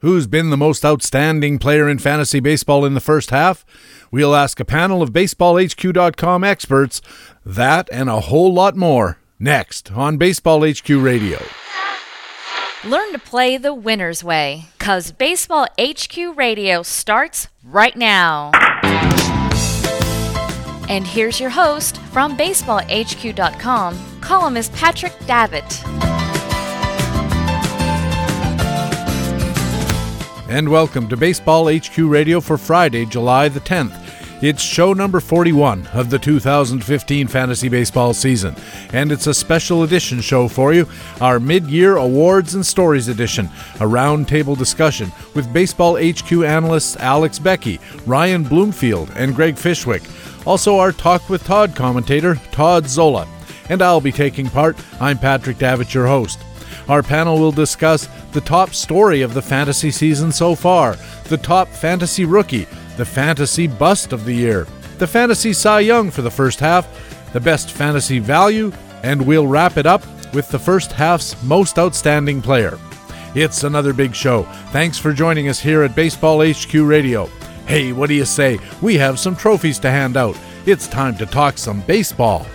Who's been the most outstanding player in fantasy baseball in the first half? We'll ask a panel of BaseballHQ.com experts that and a whole lot more next on Baseball HQ Radio. Learn to play the winner's way, because Baseball HQ Radio starts right now. And here's your host from BaseballHQ.com, columnist Patrick Davitt. And welcome to Baseball HQ Radio for Friday, July the 10th. It's show number 41 of the 2015 fantasy baseball season, and it's a special edition show for you, our mid-year awards and stories edition, a roundtable discussion with Baseball HQ analysts Alex Becky, Ryan Bloomfield, and Greg Fishwick. Also our Talk with Todd commentator, Todd Zola. And I'll be taking part. I'm Patrick Davitt, your host. Our panel will discuss the top story of the fantasy season so far, the top fantasy rookie, the fantasy bust of the year, the fantasy Cy Young for the first half, the best fantasy value, and we'll wrap it up with the first half's most outstanding player. It's another big show. Thanks for joining us here at Baseball HQ Radio. Hey, what do you say? We have some trophies to hand out. It's time to talk some baseball.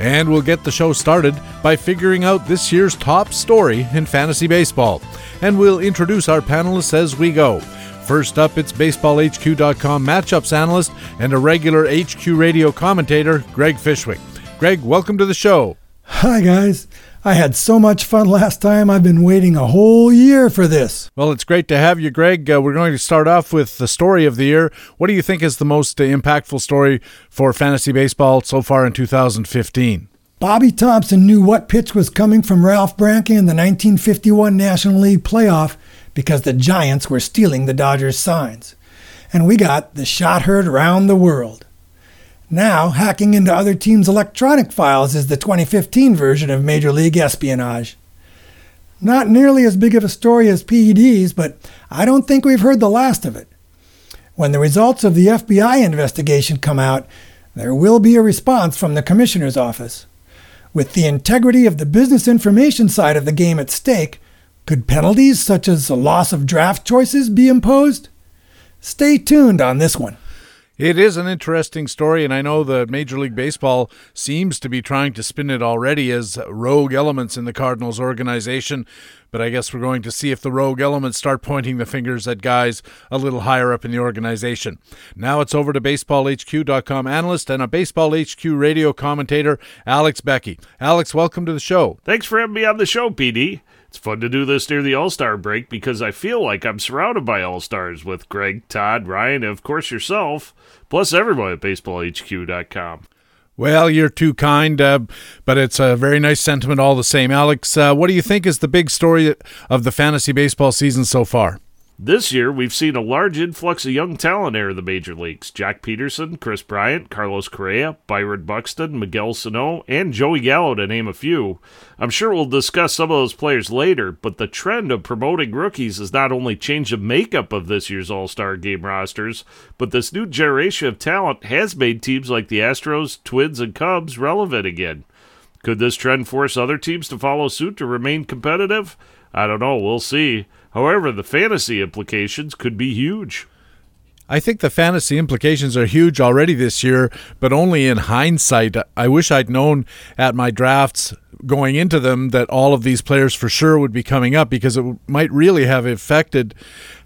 And we'll get the show started by figuring out this year's top story in fantasy baseball. And we'll introduce our panelists as we go. First up, it's BaseballHQ.com matchups analyst and a regular HQ radio commentator, Greg Fishwick. Greg, welcome to the show. Hi, guys. I had so much fun last time. I've been waiting a whole year for this. Well, it's great to have you, Greg. Uh, we're going to start off with the story of the year. What do you think is the most uh, impactful story for fantasy baseball so far in 2015? Bobby Thomson knew what pitch was coming from Ralph Branca in the 1951 National League playoff because the Giants were stealing the Dodgers' signs. And we got the shot heard around the world. Now, hacking into other teams' electronic files is the 2015 version of Major League espionage. Not nearly as big of a story as PEDs, but I don't think we've heard the last of it. When the results of the FBI investigation come out, there will be a response from the Commissioner's office. With the integrity of the business information side of the game at stake, could penalties such as a loss of draft choices be imposed? Stay tuned on this one. It is an interesting story, and I know that Major League Baseball seems to be trying to spin it already as rogue elements in the Cardinals organization. But I guess we're going to see if the rogue elements start pointing the fingers at guys a little higher up in the organization. Now it's over to BaseballHQ.com analyst and a Baseball HQ radio commentator, Alex Becky. Alex, welcome to the show. Thanks for having me on the show, PD. It's fun to do this near the All Star break because I feel like I'm surrounded by All Stars with Greg, Todd, Ryan, and of course yourself, plus everyone at BaseballHQ.com. Well, you're too kind, uh, but it's a very nice sentiment all the same. Alex, uh, what do you think is the big story of the fantasy baseball season so far? This year, we've seen a large influx of young talent enter the major leagues. Joc Pederson, Kris Bryant, Carlos Correa, Byron Buxton, Miguel Sano, and Joey Gallo, to name a few. I'm sure we'll discuss some of those players later, but the trend of promoting rookies has not only changed the makeup of this year's All Star game rosters, but this new generation of talent has made teams like the Astros, Twins, and Cubs relevant again. Could this trend force other teams to follow suit to remain competitive? I don't know. We'll see. However, the fantasy implications could be huge. I think the fantasy implications are huge already this year, but only in hindsight. I wish I'd known at my drafts going into them that all of these players for sure would be coming up because it might really have affected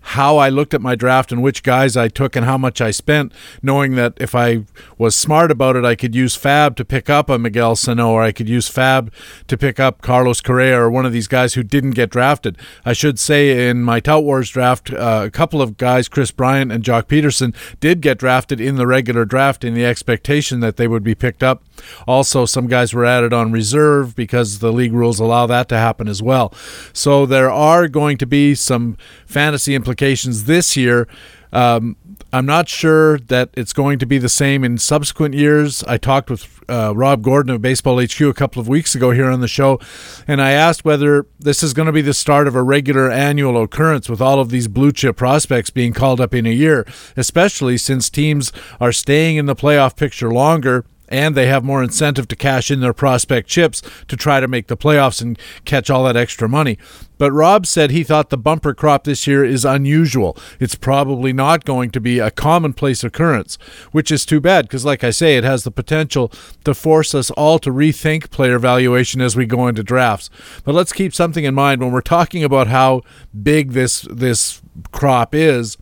how I looked at my draft and which guys I took and how much I spent, knowing that if I was smart about it, I could use FAAB to pick up a Miguel Sano or I could use FAAB to pick up Carlos Correa or one of these guys who didn't get drafted. I should say in my Tout Wars draft, uh, a couple of guys, Kris Bryant and Joc Pederson, did get drafted in the regular draft in the expectation that they would be picked up. Also, some guys were added on reserve because the league rules allow that to happen as well. So there are going to be some fantasy implications this year. Um, I'm not sure that it's going to be the same in subsequent years. I talked with uh, Rob Gordon of Baseball HQ a couple of weeks ago here on the show, and I asked whether this is going to be the start of a regular annual occurrence with all of these blue chip prospects being called up in a year, especially since teams are staying in the playoff picture longer and they have more incentive to cash in their prospect chips to try to make the playoffs and catch all that extra money. But Rob said he thought the bumper crop this year is unusual. It's probably not going to be a commonplace occurrence, which is too bad because, like I say, it has the potential to force us all to rethink player valuation as we go into drafts. But let's keep something in mind when we're talking about how big this this crop is.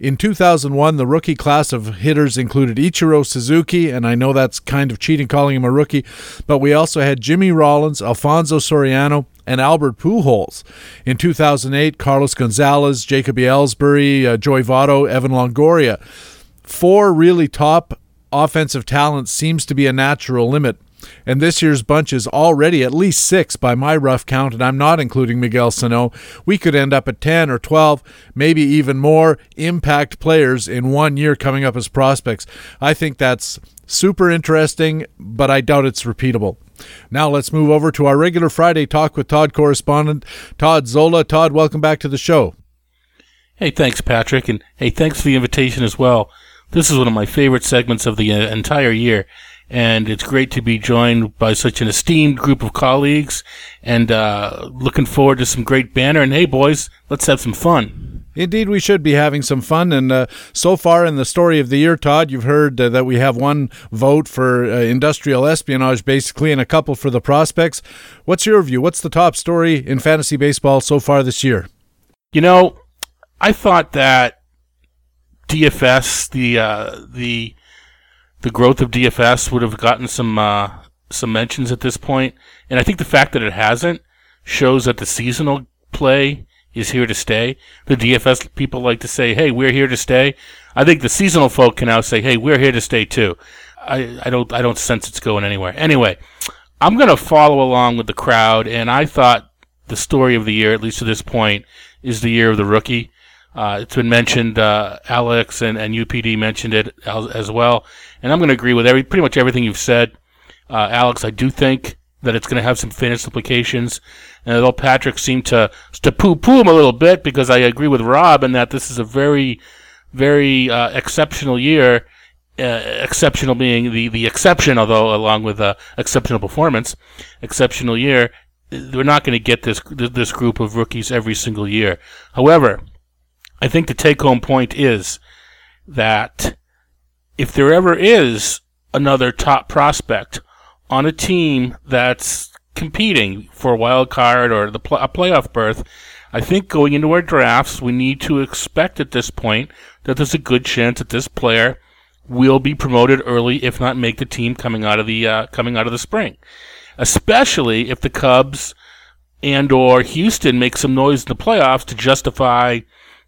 In 2001, the rookie class of hitters included Ichiro Suzuki, and I know that's kind of cheating calling him a rookie, but we also had Jimmy Rollins, Alfonso Soriano, and Albert Pujols. In 2008, Carlos Gonzalez, Jacoby Ellsbury, uh, Joey Votto, Evan Longoria. Four really top offensive talents seems to be a natural limit. And this year's bunch is already at least six by my rough count, and I'm not including Miguel Sano. We could end up at 10 or 12, maybe even more impact players in one year coming up as prospects. I think that's super interesting, but I doubt it's repeatable. Now let's move over to our regular Friday Talk with Todd correspondent, Todd Zola. Todd, welcome back to the show. Hey, thanks, Patrick, and hey, thanks for the invitation as well. This is one of my favorite segments of the uh, entire year, and it's great to be joined by such an esteemed group of colleagues, and uh, looking forward to some great banner. And hey, boys, let's have some fun. Indeed, we should be having some fun. And uh, so far in the story of the year, Todd, you've heard uh, that we have one vote for uh, industrial espionage, basically, and a couple for the prospects. What's your view? What's the top story in fantasy baseball so far this year? You know, I thought that DFS, the uh, the the growth of DFS would have gotten some uh, some mentions at this point, and I think the fact that it hasn't shows that the seasonal play is here to stay. The DFS people like to say, "Hey, we're here to stay." I think the seasonal folk can now say, "Hey, we're here to stay too." I, I don't I don't sense it's going anywhere. Anyway, I'm gonna follow along with the crowd, and I thought the story of the year, at least to this point, is the year of the rookie. Uh, it's been mentioned. Uh, Alex and, and UPD mentioned it as, as well, and I'm going to agree with every pretty much everything you've said, uh, Alex. I do think that it's going to have some fitness implications. And although Patrick seemed to to poo poo him a little bit because I agree with Rob in that this is a very, very uh, exceptional year. Uh, exceptional being the, the exception, although along with uh, exceptional performance, exceptional year. We're not going to get this this group of rookies every single year. However, I think the take home point is that if there ever is another top prospect on a team that's competing for a wild card or the pl- a playoff berth, I think going into our drafts, we need to expect at this point that there's a good chance that this player will be promoted early, if not make the team coming out of the uh, coming out of the spring. Especially if the Cubs and or Houston make some noise in the playoffs to justify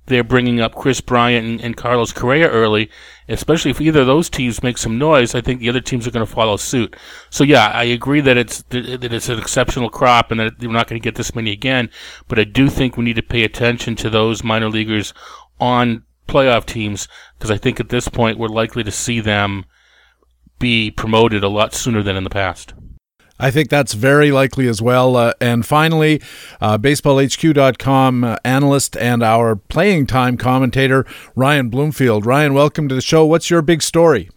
they're bringing up Kris Bryant and, and, Carlos Correa early, especially if either of those teams make some noise. I think the other teams are going to follow suit. So yeah, I agree that it's that it's an exceptional crop and that we're not going to get this many again. But I do think we need to pay attention to those minor leaguers on playoff teams because I think at this point we're likely to see them be promoted a lot sooner than in the past. I think that's very likely as well. Uh, and finally, uh, baseballhq.com uh, analyst and our playing time commentator, Ryan Bloomfield. Ryan, welcome to the show. What's your big story?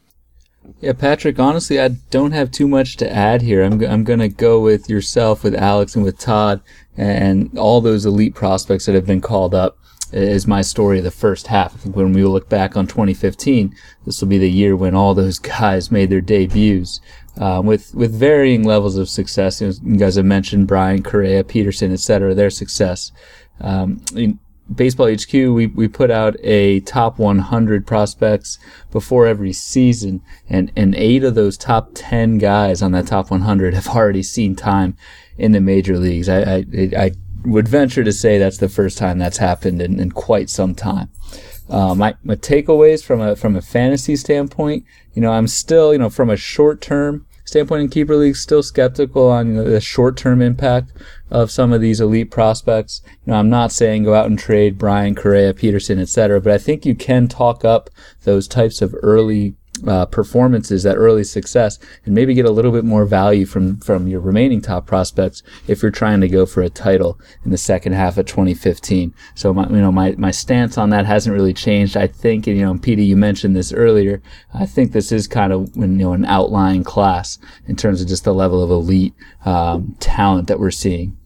Yeah, Patrick, honestly, I don't have too much to add here. I'm, I'm going to go with yourself, with Alex, and with Todd, and all those elite prospects that have been called up is my story of the first half. I think when we look back on 2015, this will be the year when all those guys made their debuts um, with with varying levels of success. You, know, you, guys have mentioned Bryant Correa, Pederson, etc. Their success. Um, in Baseball HQ, we, we put out a top 100 prospects before every season, and, and eight of those top 10 guys on that top 100 have already seen time in the major leagues. I, I, I would venture to say that's the first time that's happened in, in quite some time. Uh, my, my takeaways from a from a fantasy standpoint, you know, I'm still, you know, from a short term standpoint in keeper leagues, still skeptical on you know, the short term impact of some of these elite prospects. You know, I'm not saying go out and trade Bryant Correa, Pederson, etc., but I think you can talk up those types of early uh, performances, that early success, and maybe get a little bit more value from from your remaining top prospects if you're trying to go for a title in the second half of 2015. So my, you know my, my stance on that hasn't really changed. I think and, you know, Petey, you mentioned this earlier. I think this is kind of you know an outlying class in terms of just the level of elite um, talent that we're seeing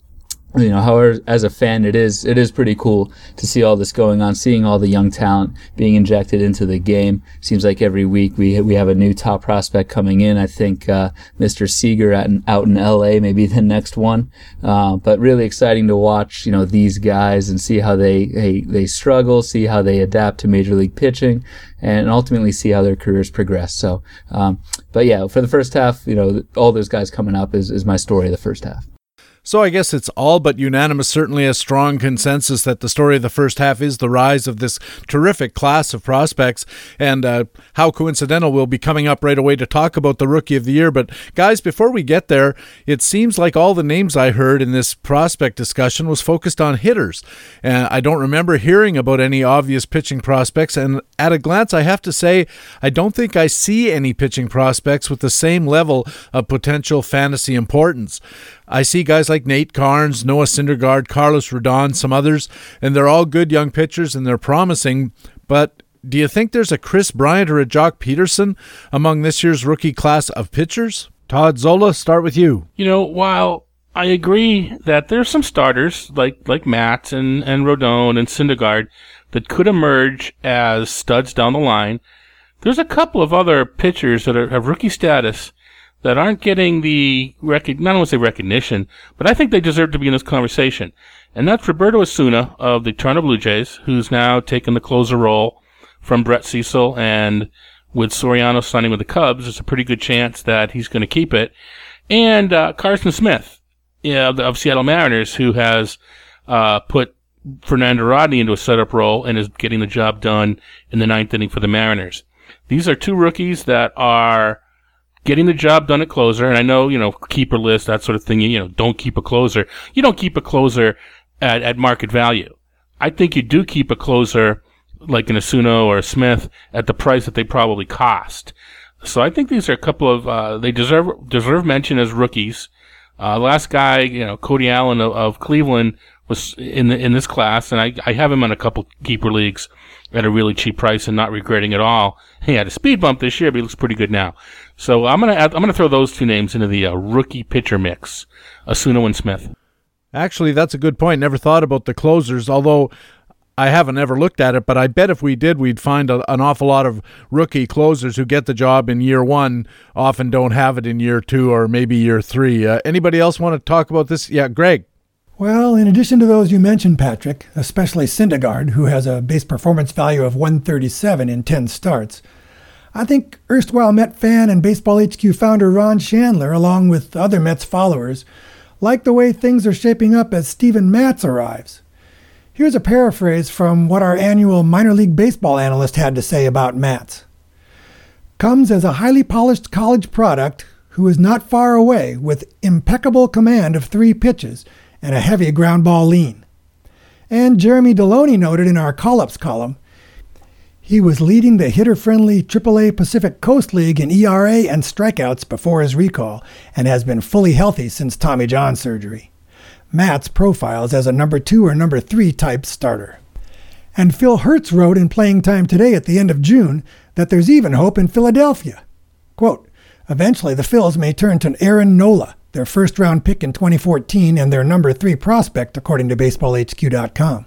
you know, however, as a fan, it is it is pretty cool to see all this going on, seeing all the young talent being injected into the game. Seems like every week we we have a new top prospect coming in. I think uh, Mr. Seager at, out in L.A. maybe the next one, uh, but really exciting to watch. You know these guys and see how they they, they struggle, see how they adapt to major league pitching, and ultimately see how their careers progress. So, um, but yeah, for the first half, you know, all those guys coming up is is my story of the first half. So I guess it's all but unanimous, certainly a strong consensus that the story of the first half is the rise of this terrific class of prospects. And uh, how coincidental we'll be coming up right away to talk about the rookie of the year. But guys, before we get there, it seems like all the names I heard in this prospect discussion was focused on hitters. And I don't remember hearing about any obvious pitching prospects. And at a glance, I have to say, I don't think I see any pitching prospects with the same level of potential fantasy importance. I see guys like Nate Karns, Noah Syndergaard, Carlos Rodon, some others, and they're all good young pitchers and they're promising. But do you think there's a Kris Bryant or a Joc Pederson among this year's rookie class of pitchers? Todd Zola, start with you. You know, while I agree that there's some starters like like Matz and, and Rodon and Syndergaard that could emerge as studs down the line. There's a couple of other pitchers that are, have rookie status that aren't getting the not only say recognition, but I think they deserve to be in this conversation. And that's Roberto Osuna of the Toronto Blue Jays, who's now taken the closer role from Brett Cecil, and with Soriano signing with the Cubs, there's a pretty good chance that he's going to keep it. And uh, Carson Smith yeah, of Seattle Mariners, who has uh, put Fernando Rodney into a setup role and is getting the job done in the ninth inning for the Mariners. These are two rookies that are getting the job done at closer. And I know, you know, keeper list, that sort of thing. You know, don't keep a closer. You don't keep a closer at, at market value. I think you do keep a closer like an Osuna or a Smith at the price that they probably cost. So I think these are a couple of, uh, they deserve, deserve mention as rookies. Uh, last guy, you know, Cody Allen of, of Cleveland was in the, in this class, and I, I have him in a couple keeper leagues at a really cheap price and not regretting at all. He had a speed bump this year, but he looks pretty good now. So I'm gonna add, I'm gonna throw those two names into the uh, rookie pitcher mix, Osuna and Smith. Actually, that's a good point. Never thought about the closers, although I haven't ever looked at it. But I bet if we did, we'd find a, an awful lot of rookie closers who get the job in year one, often don't have it in year two or maybe year three. Uh, anybody else want to talk about this? Yeah, Greg. Well, in addition to those you mentioned, Patrick, especially Syndergaard, who has a base performance value of 137 in 10 starts, I think erstwhile Met fan and Baseball HQ founder Ron Shandler, along with other Mets followers, like the way things are shaping up as Steven Matz arrives. Here's a paraphrase from what our annual minor league baseball analyst had to say about Matz. Comes as a highly polished college product who is not far away with impeccable command of three pitches and a heavy ground ball lean. And Jeremy Deloney noted in our call ups column he was leading the hitter friendly AAA Pacific Coast League in ERA and strikeouts before his recall and has been fully healthy since Tommy John surgery. Matz profiles as a number two or number three type starter. And Phil Hertz wrote in Playing Time today at the end of June that there's even hope in Philadelphia. Quote, Eventually, the Phils may turn to Aaron Nola, their first round pick in 2014 and their number three prospect, according to BaseballHQ.com.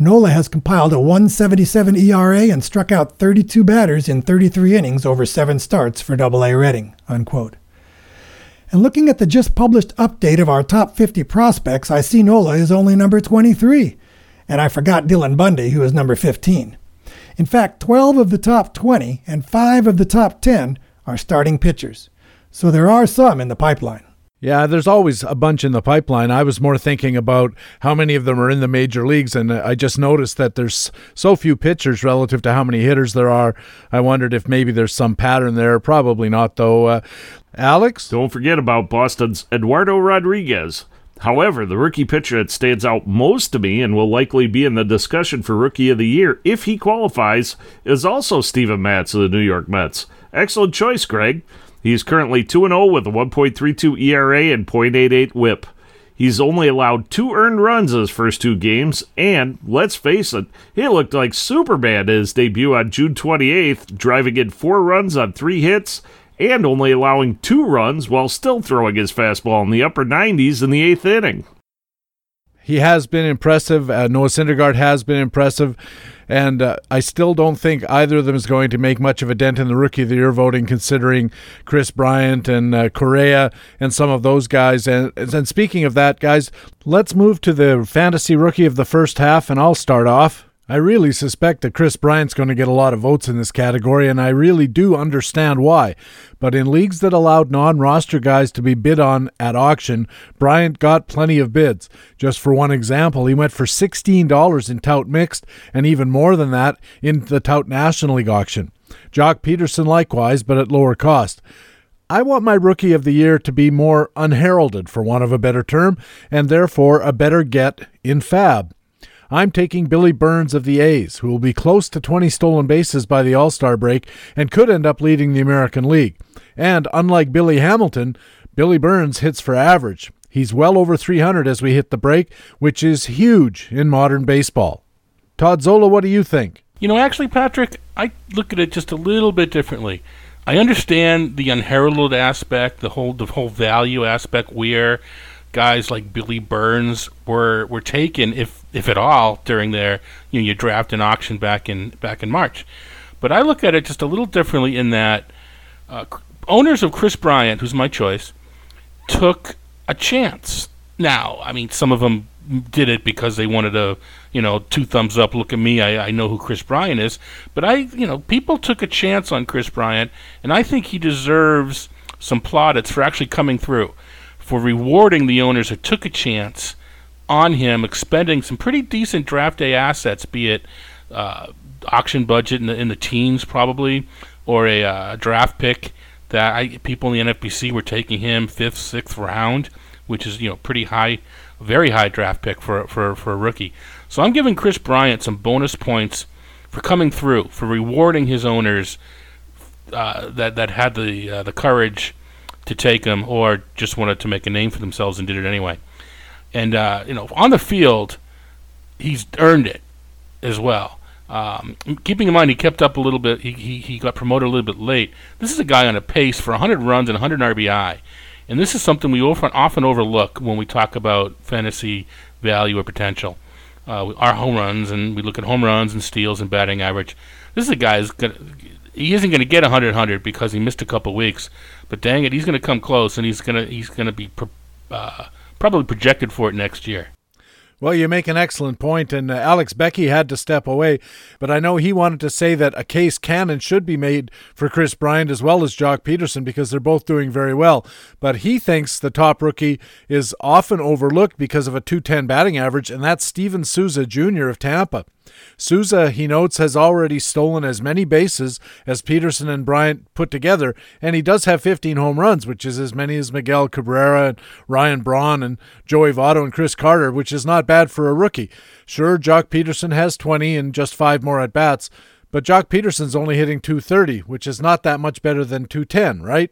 Nola has compiled a 177 ERA and struck out 32 batters in 33 innings over seven starts for AA Reading. Unquote. And looking at the just published update of our top 50 prospects, I see Nola is only number 23. And I forgot Dylan Bundy, who is number 15. In fact, 12 of the top 20 and 5 of the top 10 are starting pitchers. So there are some in the pipeline. Yeah, there's always a bunch in the pipeline. I was more thinking about how many of them are in the major leagues, and I just noticed that there's so few pitchers relative to how many hitters there are. I wondered if maybe there's some pattern there. Probably not, though. Uh, Alex? Don't forget about Boston's Eduardo Rodriguez. However, the rookie pitcher that stands out most to me and will likely be in the discussion for Rookie of the Year if he qualifies is also Steven Matz of the New York Mets. Excellent choice, Greg. He is currently 2 0 with a 1.32 ERA and .88 whip. He's only allowed two earned runs in his first two games, and let's face it, he looked like Superman in his debut on June 28th, driving in four runs on three hits and only allowing two runs while still throwing his fastball in the upper 90s in the eighth inning. He has been impressive. Uh, Noah Syndergaard has been impressive. And uh, I still don't think either of them is going to make much of a dent in the Rookie of the Year voting, considering Kris Bryant and uh, Correa and some of those guys. And, and speaking of that, guys, let's move to the Fantasy Rookie of the first half, and I'll start off. I really suspect that Kris Bryant's going to get a lot of votes in this category, and I really do understand why. But in leagues that allowed non roster guys to be bid on at auction, Bryant got plenty of bids. Just for one example, he went for $16 in Tout Mixed, and even more than that in the Tout National League auction. Joc Pederson likewise, but at lower cost. I want my rookie of the year to be more unheralded, for want of a better term, and therefore a better get in FAAB. I'm taking Billy Burns of the A's, who will be close to 20 stolen bases by the All Star break and could end up leading the American League. And unlike Billy Hamilton, Billy Burns hits for average. He's well over 300 as we hit the break, which is huge in modern baseball. Todd Zola, what do you think? You know, actually, Patrick, I look at it just a little bit differently. I understand the unheralded aspect, the whole the whole value aspect where guys like Billy Burns were were taken, if if at all, during their you know your draft and auction back in back in March. But I look at it just a little differently in that uh, owners of Kris Bryant, who's my choice, took a chance. Now, I mean, some of them did it because they wanted to, you know, two thumbs up, look at me, I, I know who Kris Bryant is. But I, you know, people took a chance on Kris Bryant, and I think he deserves some plaudits for actually coming through for rewarding the owners who took a chance on him, expending some pretty decent draft day assets, be it uh, auction budget in the, in the teens probably, or a uh, draft pick that I, people in the NFBC were taking him fifth, sixth round, which is you know pretty high, very high draft pick for for for a rookie. So I'm giving Kris Bryant some bonus points for coming through, for rewarding his owners uh, that that had the uh, the courage to take him or just wanted to make a name for themselves and did it anyway. And, uh, you know, on the field, he's earned it as well. Um, keeping in mind he kept up a little bit, he, he, he got promoted a little bit late. This is a guy on a pace for 100 runs and 100 RBI. And this is something we often, often overlook when we talk about fantasy value or potential. Uh, our home runs, and we look at home runs and steals and batting average. This is a guy who's gonna, he isn't going to get 100 100 because he missed a couple weeks, but dang it, he's going to come close, and he's going to he's going to be uh, probably projected for it next year. Well, you make an excellent point, and uh, Alex Becky had to step away, but I know he wanted to say that a case can and should be made for Kris Bryant as well as Joc Pederson because they're both doing very well. But he thinks the top rookie is often overlooked because of a 210 batting average, and that's Steven Souza Jr. of Tampa. Souza, he notes, has already stolen as many bases as Pederson and Bryant put together, and he does have 15 home runs, which is as many as Miguel Cabrera and Ryan Braun and Joey Votto and Chris Carter, which is not bad for a rookie. Sure, Joc Pederson has 20 and just five more at bats, but Joc Pederson's only hitting 230, which is not that much better than 210, right?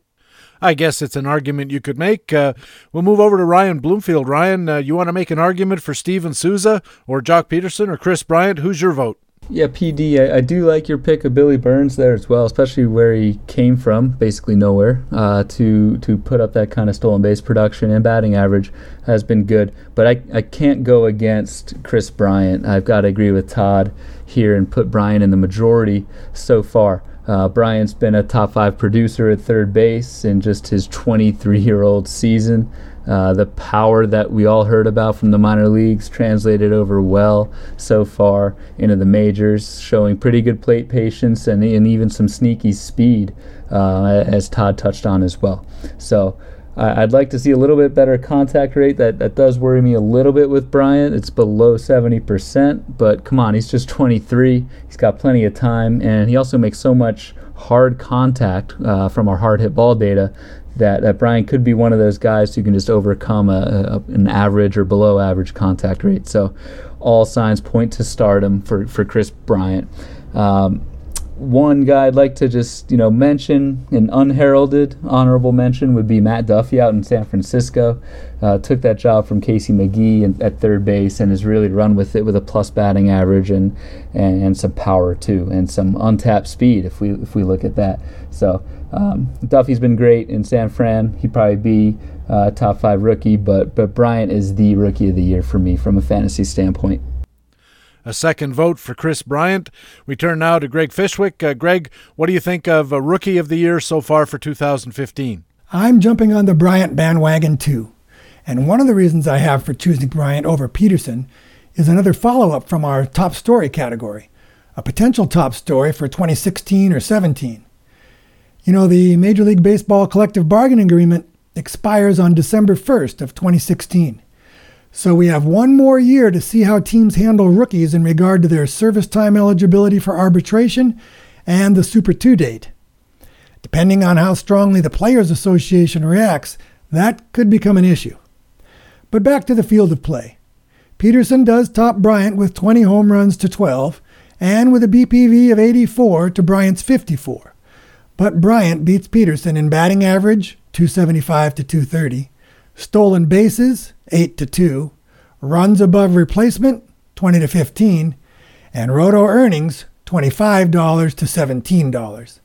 I guess it's an argument you could make. Uh, we'll move over to Ryan Bloomfield. Ryan, uh, you want to make an argument for Steven Souza or Joc Pederson or Kris Bryant? Who's your vote? Yeah, PD, I, I, do like your pick of Billy Burns there as well, especially where he came from, basically nowhere, uh, to to put up that kind of stolen base production and batting average has been good. But I, I can't go against Chris Bryant. I've got to agree with Todd here and put Bryant in the majority so far. Uh, Bryant's been a top five producer at third base in just his 23 year old season. Uh, the power that we all heard about from the minor leagues translated over well so far into the majors, showing pretty good plate patience and, and even some sneaky speed, uh, as Todd touched on as well. So I'd like to see a little bit better contact rate. That that does worry me a little bit with Bryant. It's below 70%, but come on, he's just 23. He's got plenty of time, and he also makes so much hard contact uh, from our hard hit ball data that, that Bryant could be one of those guys who can just overcome a, a, an average or below average contact rate. So all signs point to stardom for, for Kris Bryant. Um, one guy I'd like to just you know mention, an unheralded honorable mention would be Matt Duffy out in San Francisco. Uh, took that job from Casey McGehee in, at third base and has really run with it with a plus batting average and, and, and some power too and some untapped speed if we if we look at that. So um, Duffy's been great in San Fran. He'd probably be uh, top five rookie, but but Bryant is the rookie of the year for me from a fantasy standpoint a second vote for Kris Bryant. We turn now to Greg Fishwick. Uh, Greg, what do you think of a Rookie of the Year so far for 2015? I'm jumping on the Bryant bandwagon too. And one of the reasons I have for choosing Bryant over Pederson is another follow up from our top story category, a potential top story for 2016 or 17. You know, the Major League Baseball collective bargaining agreement expires on December 1st of 2016. So we have one more year to see how teams handle rookies in regard to their service time eligibility for arbitration and the Super 2 date. Depending on how strongly the Players Association reacts, that could become an issue. But back to the field of play. Pederson does top Bryant with 20 home runs to 12 and with a BPV of 84 to Bryant's 54. But Bryant beats Pederson in batting average, 275 to 230, stolen bases, 8 to 2, runs above replacement, 20 to 15, and roto earnings, $25 to $17.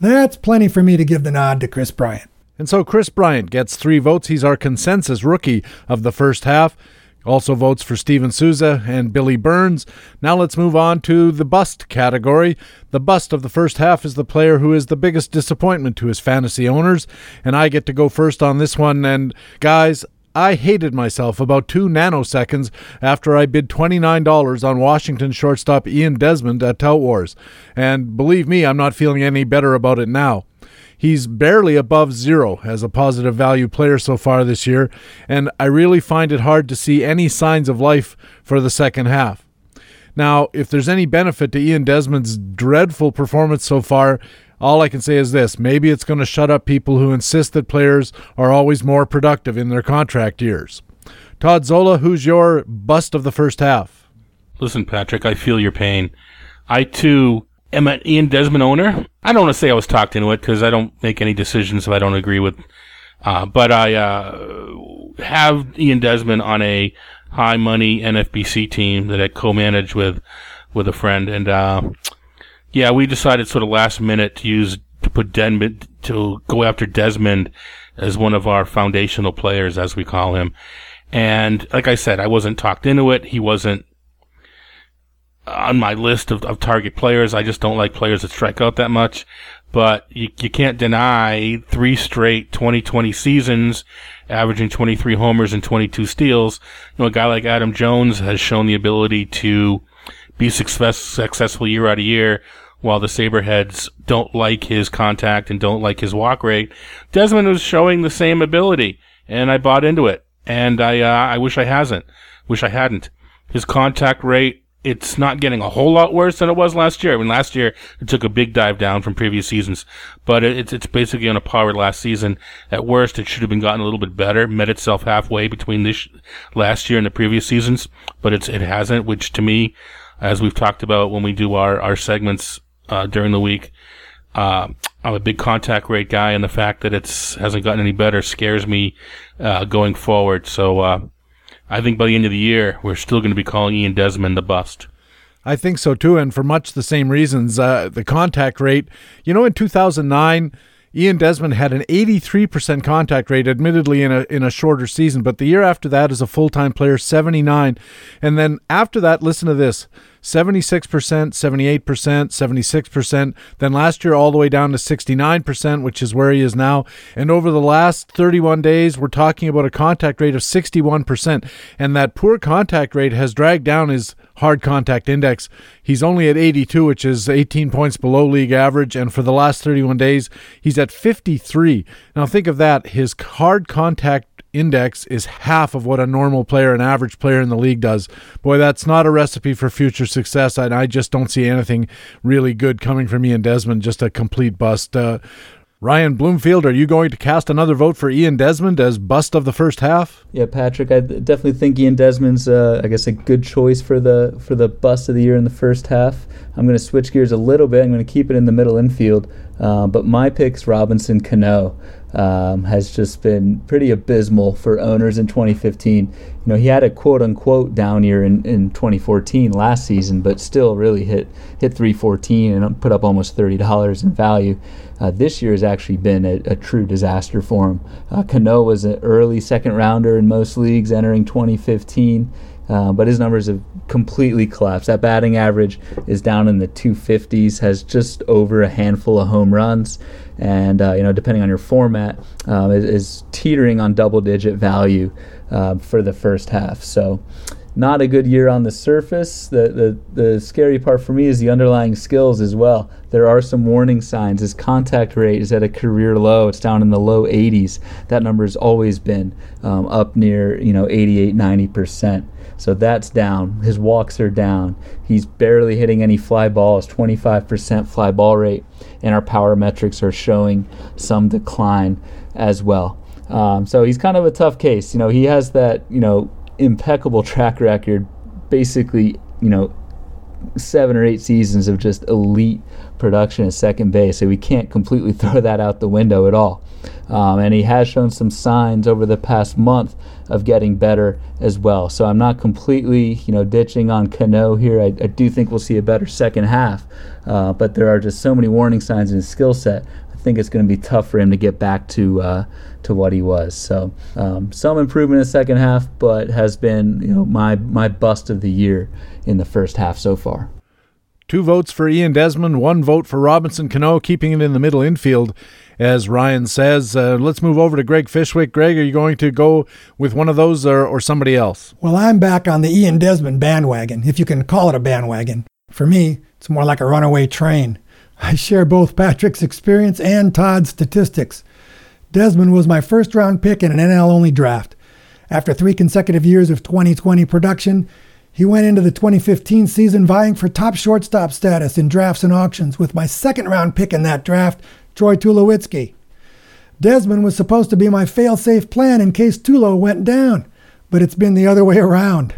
That's plenty for me to give the nod to Kris Bryant. And so Kris Bryant gets three votes. He's our consensus rookie of the first half. Also votes for Steven Souza and Billy Burns. Now let's move on to the bust category. The bust of the first half is the player who is the biggest disappointment to his fantasy owners. And I get to go first on this one. And guys, I hated myself about two nanoseconds after I bid $29 on Washington shortstop Ian Desmond at Tout Wars. And believe me, I'm not feeling any better about it now. He's barely above zero as a positive value player so far this year, and I really find it hard to see any signs of life for the second half. Now, if there's any benefit to Ian Desmond's dreadful performance so far, all I can say is this maybe it's going to shut up people who insist that players are always more productive in their contract years. Todd Zola, who's your bust of the first half? Listen, Patrick, I feel your pain. I too am an Ian Desmond owner. I don't want to say I was talked into it because I don't make any decisions if I don't agree with. Uh, but I uh, have Ian Desmond on a high money NFBC team that I co-manage with with a friend, and uh, yeah, we decided sort of last minute to use to put Desmond to go after Desmond as one of our foundational players, as we call him. And like I said, I wasn't talked into it. He wasn't on my list of, of target players. I just don't like players that strike out that much. But you, you can't deny three straight 2020 seasons, averaging 23 homers and 22 steals. You know, a guy like Adam Jones has shown the ability to be success, successful year out of year while the Saberheads don't like his contact and don't like his walk rate. Desmond was showing the same ability, and I bought into it. And I, uh, I wish I hasn't. Wish I hadn't. His contact rate, it's not getting a whole lot worse than it was last year. I mean, last year it took a big dive down from previous seasons, but it's it's basically on a par with last season. At worst, it should have been gotten a little bit better, met itself halfway between this last year and the previous seasons, but it's it hasn't, which to me as we've talked about when we do our, our segments uh, during the week. Uh, I'm a big contact rate guy, and the fact that it's hasn't gotten any better scares me uh, going forward. So uh, I think by the end of the year, we're still going to be calling Ian Desmond the bust. I think so too, and for much the same reasons. Uh, the contact rate, you know, in 2009 Ian Desmond had an 83% contact rate, admittedly in a in a shorter season, but the year after that as a full-time player 79. And then after that, listen to this. 76%, 78%, 76%, then last year all the way down to 69%, which is where he is now. And over the last 31 days, we're talking about a contact rate of 61%. And that poor contact rate has dragged down his hard contact index. He's only at 82, which is 18 points below league average. And for the last 31 days, he's at 53. Now, think of that. His hard contact index is half of what a normal player, an average player in the league does. Boy, that's not a recipe for future success. And I just don't see anything really good coming from Ian Desmond, just a complete bust. Uh, Ryan Bloomfield, are you going to cast another vote for Ian Desmond as bust of the first half? Yeah, Patrick, I definitely think Ian Desmond's, uh, I guess, a good choice for the for the bust of the year in the first half. I'm going to switch gears a little bit. I'm going to keep it in the middle infield, uh, but my pick's Robinson Cano um, has just been pretty abysmal for owners in 2015. You know, he had a quote unquote down year in, in 2014 last season, but still really hit hit 314 and put up almost $30 in value. Uh, this year has actually been a, a true disaster for him. Uh, Cano was an early second rounder in most leagues entering 2015. Uh, but his numbers have completely collapsed. That batting average is down in the 250s, has just over a handful of home runs, and uh, you know, depending on your format, um, is, is, teetering on double-digit value uh, for the first half. So, not a good year on the surface. The, the the scary part for me is the underlying skills as well. There are some warning signs. His contact rate is at a career low. It's down in the low 80s. That number has always been um, up near you know 88, 90 percent. So that's down. His walks are down. He's barely hitting any fly balls, 25% fly ball rate, and our power metrics are showing some decline as well. Um, so he's kind of a tough case. You know, he has that, you know, impeccable track record, basically, you know, seven or eight seasons of just elite production at second base. So we can't completely throw that out the window at all. Um, and he has shown some signs over the past month of getting better as well. So I'm not completely, you know, ditching on Cano here. I, I do think we'll see a better second half, uh, but there are just so many warning signs in his skill set. I think it's going to be tough for him to get back to uh, to what he was. So um, some improvement in the second half, but has been, you know, my my bust of the year in the first half so far. Two votes for Ian Desmond, one vote for Robinson Cano, keeping it in the middle infield as Ryan says. Uh, let's move over to Greg Fishwick. Greg, are you going to go with one of those or, or somebody else? Well, I'm back on the Ian Desmond bandwagon, if you can call it a bandwagon. For me, it's more like a runaway train. I share both Patrick's experience and Todd's statistics. Desmond was my first round pick in an NL only draft. After three consecutive years of 2020 production, he went into the 2015 season vying for top shortstop status in drafts and auctions with my second round pick in that draft Troy Tulowitzki. Desmond was supposed to be my fail-safe plan in case Tulo went down, but it's been the other way around.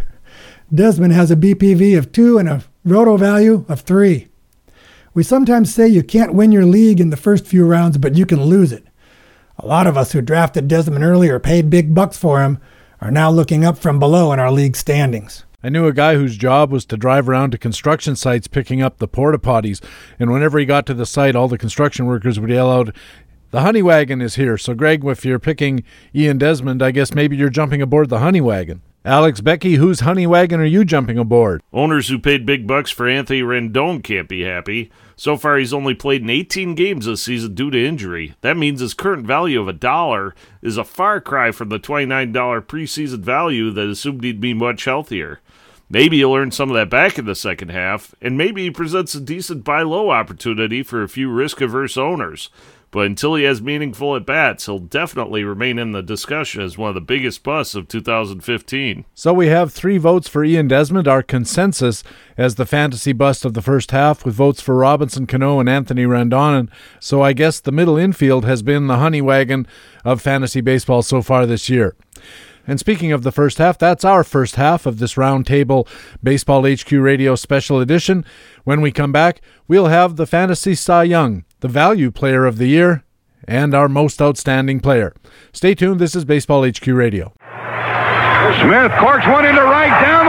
Desmond has a BPV of 2 and a roto value of 3. We sometimes say you can't win your league in the first few rounds, but you can lose it. A lot of us who drafted Desmond early or paid big bucks for him are now looking up from below in our league standings. I knew a guy whose job was to drive around to construction sites picking up the porta potties, and whenever he got to the site, all the construction workers would yell out, the honey wagon is here. So, Greg, if you're picking Ian Desmond, I guess maybe you're jumping aboard the honey wagon. Alex Becky, whose honey wagon are you jumping aboard? Owners who paid big bucks for Anthony Rendon can't be happy. So far, he's only played in 18 games this season due to injury. That means his current value of a dollar is a far cry from the $29 preseason value that assumed he'd be much healthier. Maybe he'll earn some of that back in the second half, and maybe he presents a decent buy low opportunity for a few risk averse owners. But until he has meaningful at bats, he'll definitely remain in the discussion as one of the biggest busts of 2015. So we have three votes for Ian Desmond, our consensus as the fantasy bust of the first half, with votes for Robinson Cano and Anthony Rendon. So I guess the middle infield has been the honey wagon of fantasy baseball so far this year. And speaking of the first half, that's our first half of this Roundtable Baseball HQ Radio Special Edition. When we come back, we'll have the Fantasy Cy Young, the Value Player of the Year, and our Most Outstanding Player. Stay tuned. This is Baseball HQ Radio. Smith corks one into right down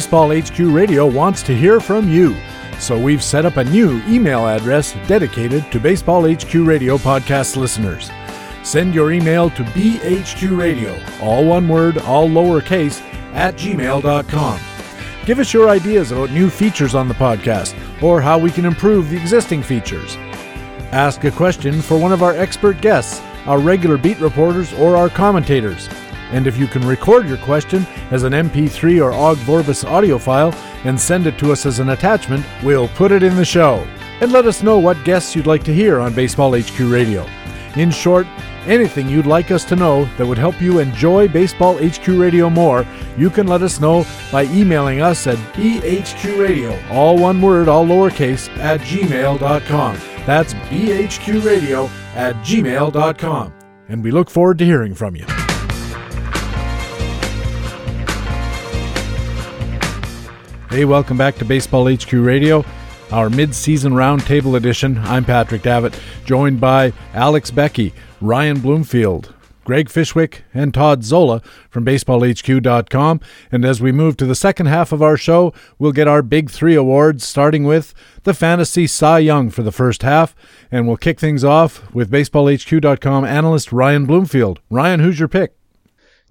Baseball HQ Radio wants to hear from you. So we've set up a new email address dedicated to Baseball HQ Radio podcast listeners. Send your email to bhqradio, all one word, all lowercase, at gmail.com. Give us your ideas about new features on the podcast or how we can improve the existing features. Ask a question for one of our expert guests, our regular beat reporters, or our commentators And if you can record your question as an MP3 or OGG Vorbis audio file and send it to us as an attachment, we'll put it in the show. And let us know what guests you'd like to hear on Baseball HQ Radio. In short, anything you'd like us to know that would help you enjoy Baseball HQ Radio more, you can let us know by emailing us at bhqradio, all one word, all lowercase, at gmail.com. That's bhqradio at gmail.com. And we look forward to hearing from you. Hey, welcome back to Baseball HQ Radio, our mid-season roundtable edition. I'm Patrick Davitt, joined by Alex Becky, Ryan Bloomfield, Greg Fishwick, and Todd Zola from BaseballHQ.com. And as we move to the second half of our show, we'll get our big three awards, starting with the Fantasy Cy Young for the first half. And we'll kick things off with BaseballHQ.com analyst Ryan Bloomfield. Ryan, who's your pick?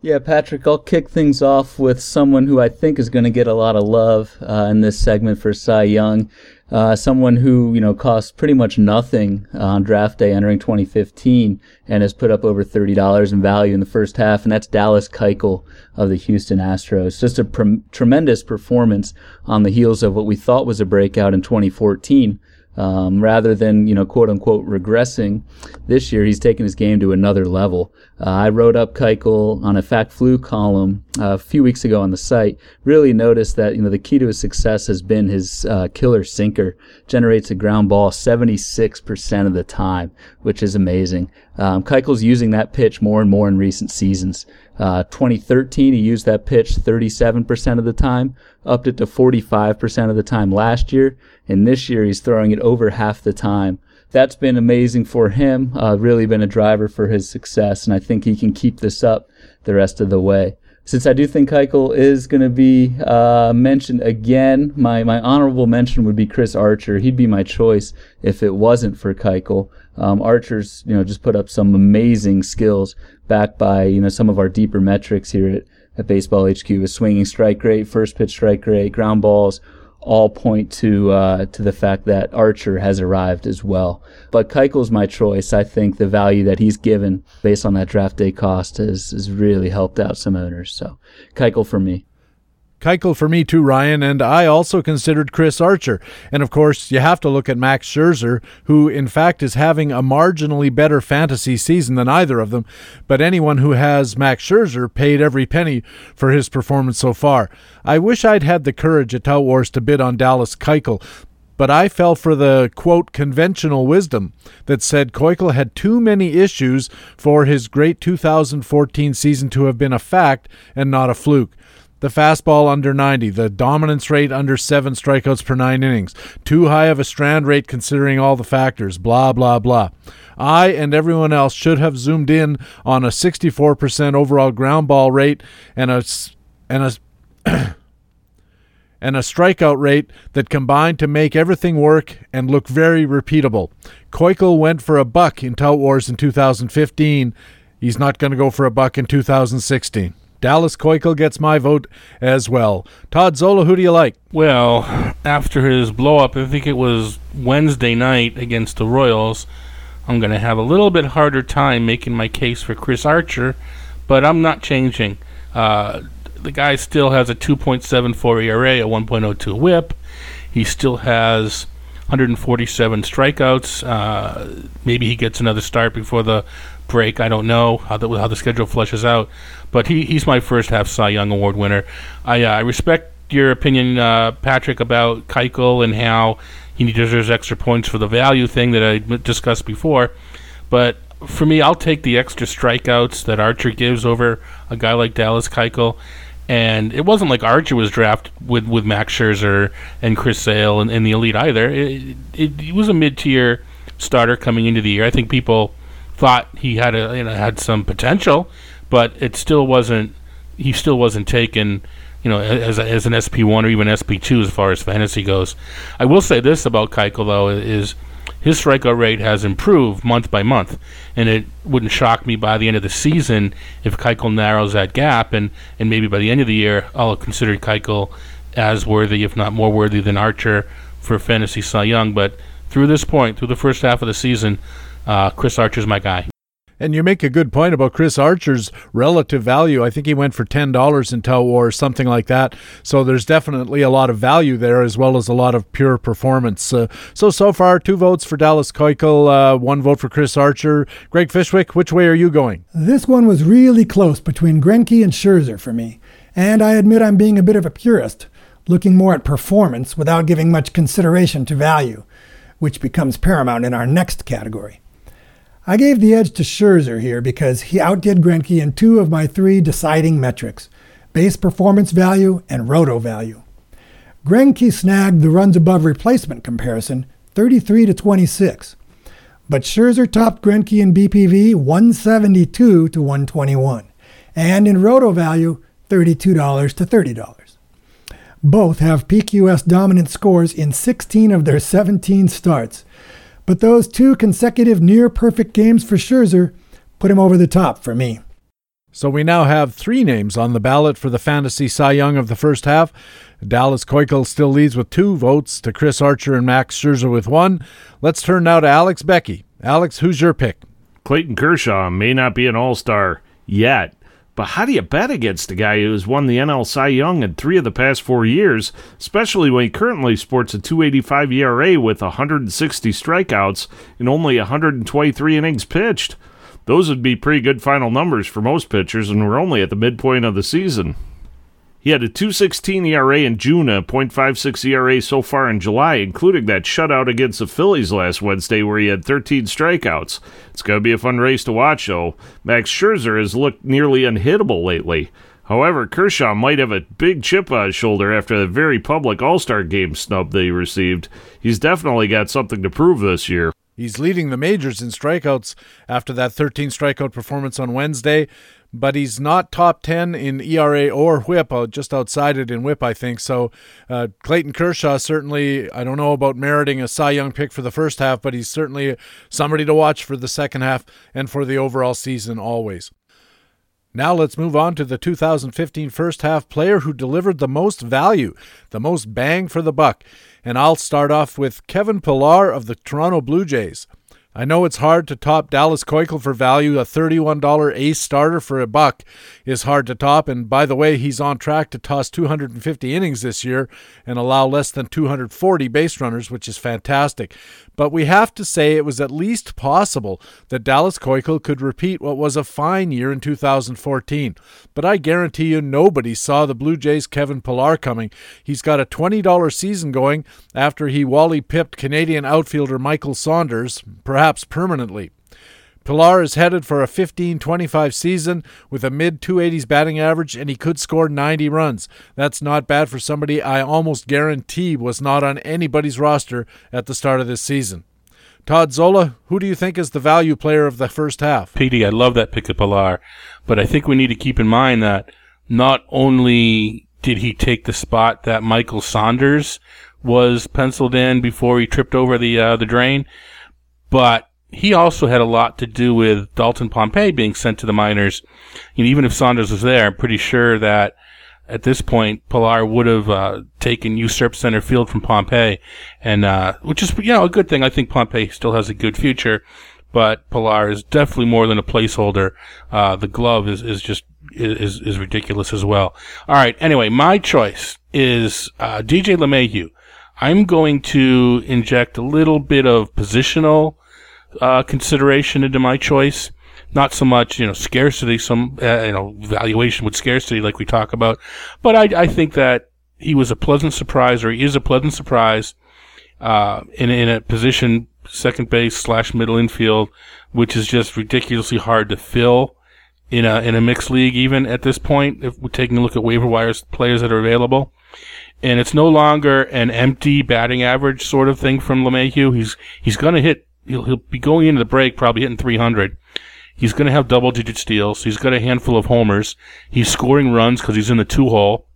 Yeah, Patrick, I'll kick things off with someone who I think is going to get a lot of love uh, in this segment for Cy Young. Uh, someone who, you know, cost pretty much nothing on draft day entering 2015 and has put up over $30 in value in the first half, and that's Dallas Keuchel of the Houston Astros. Just a tremendous performance on the heels of what we thought was a breakout in 2014. Um, rather than you know quote unquote regressing this year he's taken his game to another level. Uh, i wrote up keuchel on a fact flu column uh, a few weeks ago on the site really noticed that you know the key to his success has been his uh, killer sinker. Generates a ground ball 76% of the time which is amazing um, keuchel's using that pitch more and more in recent seasons uh, 2013, he used that pitch 37% of the time, upped it to 45% of the time last year, and this year he's throwing it over half the time. That's been amazing for him, uh, really been a driver for his success, and I think he can keep this up the rest of the way. Since I do think Keuchel is going to be uh, mentioned again, my, my honorable mention would be Chris Archer. He'd be my choice if it wasn't for Keuchel. Um, Archer's, you know, just put up some amazing skills backed by, you know, some of our deeper metrics here at, at Baseball HQ with swinging strike rate, first pitch strike rate, ground balls, all point to uh, to the fact that Archer has arrived as well. But Keuchel's my choice. I think the value that he's given based on that draft day cost has, has really helped out some owners. So Keuchel for me. Keuchel for me too, Ryan, and I also considered Chris Archer. And of course, you have to look at Max Scherzer, who in fact is having a marginally better fantasy season than either of them. But anyone who has Max Scherzer paid every penny for his performance so far. I wish I'd had the courage at Tout Wars to bid on Dallas Keuchel, but I fell for the quote conventional wisdom that said Keuchel had too many issues for his great 2014 season to have been a fact and not a fluke the fastball under 90, the dominance rate under seven strikeouts per nine innings, too high of a strand rate considering all the factors, blah, blah, blah. I and everyone else should have zoomed in on a 64% overall ground ball rate and a, and a, and a strikeout rate that combined to make everything work and look very repeatable. Keuchel went for a buck in Tout Wars in 2015. He's not going to go for a buck in 2016. Dallas Keuchel gets my vote as well. Todd Zola, who do you like? Well, after his blow up, I think it was Wednesday night against the Royals, I'm going to have a little bit harder time making my case for Chris Archer, but I'm not changing. Uh, the guy still has a 2.74 ERA, a 1.02 whip. He still has 147 strikeouts. Uh, maybe he gets another start before the break. I don't know how the, how the schedule flushes out. But he, he's my first half Cy Young Award winner. I, uh, I respect your opinion, uh, Patrick, about Keuchel and how he deserves extra points for the value thing that I discussed before. But for me, I'll take the extra strikeouts that Archer gives over a guy like Dallas Keuchel. And it wasn't like Archer was drafted with, with Max Scherzer and Chris Sale and, and the elite either. It, it, it was a mid tier starter coming into the year. I think people thought he had a you know had some potential, but it still wasn't. He still wasn't taken, you know, as, as an SP one or even SP two as far as fantasy goes. I will say this about Keuchel though is his strikeout rate has improved month by month, and it wouldn't shock me by the end of the season if Keuchel narrows that gap, and, and maybe by the end of the year I'll consider Keuchel as worthy, if not more worthy, than Archer for fantasy Cy Young. But through this point, through the first half of the season, uh, Chris Archer's my guy. And you make a good point about Chris Archer's relative value. I think he went for ten dollars in Tout or something like that. So there's definitely a lot of value there, as well as a lot of pure performance. Uh, so so far, two votes for Dallas Keuchel, uh, one vote for Chris Archer. Greg Fishwick, which way are you going? This one was really close between Greinke and Scherzer for me, and I admit I'm being a bit of a purist, looking more at performance without giving much consideration to value, which becomes paramount in our next category. I gave the edge to Scherzer here because he outdid Greinke in two of my three deciding metrics base performance value and roto value. Greinke snagged the runs above replacement comparison 33 to 26, but Scherzer topped Greinke in BPV 172 to 121, and in roto value $32 to $30. Both have PQS dominant scores in 16 of their 17 starts, but those two consecutive near perfect games for Scherzer put him over the top for me. So we now have three names on the ballot for the fantasy Cy Young of the first half. Dallas Keuchel still leads with two votes to Chris Archer and Max Scherzer with one. Let's turn now to Alex Beckey. Alex, who's your pick? Clayton Kershaw may not be an all star yet, but how do you bet against a guy who has won the NL Cy Young in three of the past four years, especially when he currently sports a 285 ERA with 160 strikeouts and only 123 innings pitched? Those would be pretty good final numbers for most pitchers, and we're only at the midpoint of the season. He had a 2.16 ERA in June, a .56 ERA so far in July, including that shutout against the Phillies last Wednesday where he had 13 strikeouts. It's going to be a fun race to watch, though. Max Scherzer has looked nearly unhittable lately. However, Kershaw might have a big chip on his shoulder after the very public All Star game snub that he received. He's definitely got something to prove this year. He's leading the majors in strikeouts after that 13 strikeout performance on Wednesday but he's not top 10 in ERA or whip, uh, just outside it in whip, I think. So uh, Clayton Kershaw certainly, I don't know about meriting a Cy Young pick for the first half, but he's certainly somebody to watch for the second half and for the overall season always. Now let's move on to the 2015 first half player who delivered the most value, the most bang for the buck. And I'll start off with Kevin Pillar of the Toronto Blue Jays. I know it's hard to top Dallas Keuchel for value. A $31 ace starter for a buck is hard to top. And by the way, he's on track to toss 250 innings this year and allow less than 240 base runners, which is fantastic. But we have to say it was at least possible that Dallas Keuchel could repeat what was a fine year in 2014. But I guarantee you nobody saw the Blue Jays' Kevin Pillar coming. He's got a $20 season going after he Wally pipped Canadian outfielder Michael Saunders, perhaps perhaps permanently. Pillar is headed for a 15 25 season with a mid 280s batting average, and he could score 90 runs. That's not bad for somebody I almost guarantee was not on anybody's roster at the start of this season. Todd Zola, who do you think is the value player of the first half? PD, I love that pick of Pillar, but I think we need to keep in mind that not only did he take the spot that Michael Saunders was penciled in before he tripped over the uh, the drain, but he also had a lot to do with Dalton Pompey being sent to the minors. And even if Saunders was there, I'm pretty sure that at this point, Pillar would have uh, taken usurped center field from Pompey, and uh, which is you know a good thing. I think Pompey still has a good future, but Pillar is definitely more than a placeholder. Uh, the glove is, is just is is ridiculous as well. All right. Anyway, my choice is uh, DJ LeMahieu. I'm going to inject a little bit of positional uh, consideration into my choice. Not so much, you know, scarcity, some, uh, you know, valuation with scarcity like we talk about. But I, I think that he was a pleasant surprise, or he is a pleasant surprise, uh, in, in a position, second base slash middle infield, which is just ridiculously hard to fill in a, in a mixed league, even at this point, if we're taking a look at waiver wires players that are available and it's no longer an empty batting average sort of thing from LeMahieu. He's he's going to hit he'll, he'll be going into the break probably hitting 300. He's going to have double digit steals. He's got a handful of homers. He's scoring runs because he's in the two hole.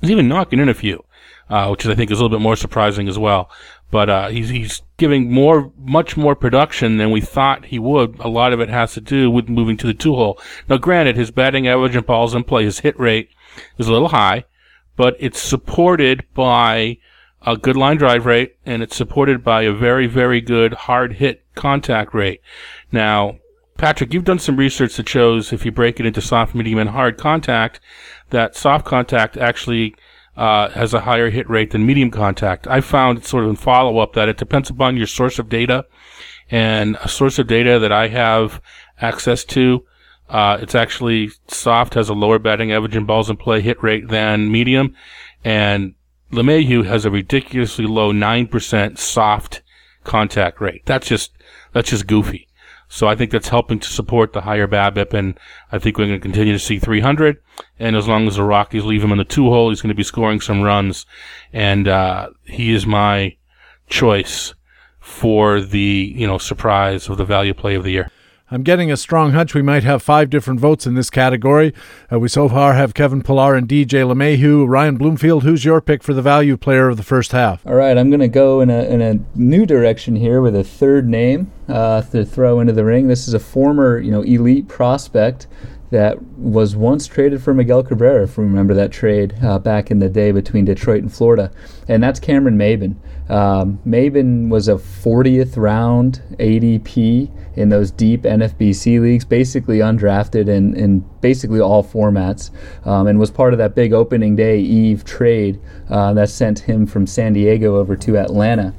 He's even knocking in a few, uh, which I think is a little bit more surprising as well. But uh, he's he's giving more, much more production than we thought he would. A lot of it has to do with moving to the two hole. Now, granted, his batting average and balls in play, his hit rate is a little high, but it's supported by a good line drive rate, and it's supported by a very, very good hard hit contact rate. Now, Patrick, you've done some research that shows if you break it into soft, medium, and hard contact, that soft contact actually uh, has a higher hit rate than medium contact. I found sort of in follow up that it depends upon your source of data, and a source of data that I have access to, uh, it's actually soft has a lower batting average in balls in play hit rate than medium, and LeMahieu has a ridiculously low nine percent soft contact rate. That's just that's just goofy. So I think that's helping to support the higher BABIP, and I think we're going to continue to see 300. And as long as the Rockies leave him in the two hole, he's going to be scoring some runs, and uh, he is my choice for the you know surprise of the value play of the year. I'm getting a strong hunch we might have five different votes in this category. Uh, we so far have Kevin Pillar and DJ LeMahieu. Ryan Bloomfield, who's your pick for the value player of the first half? All right, I'm going to go in a, in a new direction here with a third name uh, to throw into the ring. This is a former, you know, elite prospect that was once traded for Miguel Cabrera, if you remember that trade uh, back in the day between Detroit and Florida. And that's Cameron Maybin. Um, Maybin was a 40th round ADP in those deep NFBC leagues, basically undrafted in, in basically all formats, um, and was part of that big opening day eve trade uh, that sent him from San Diego over to Atlanta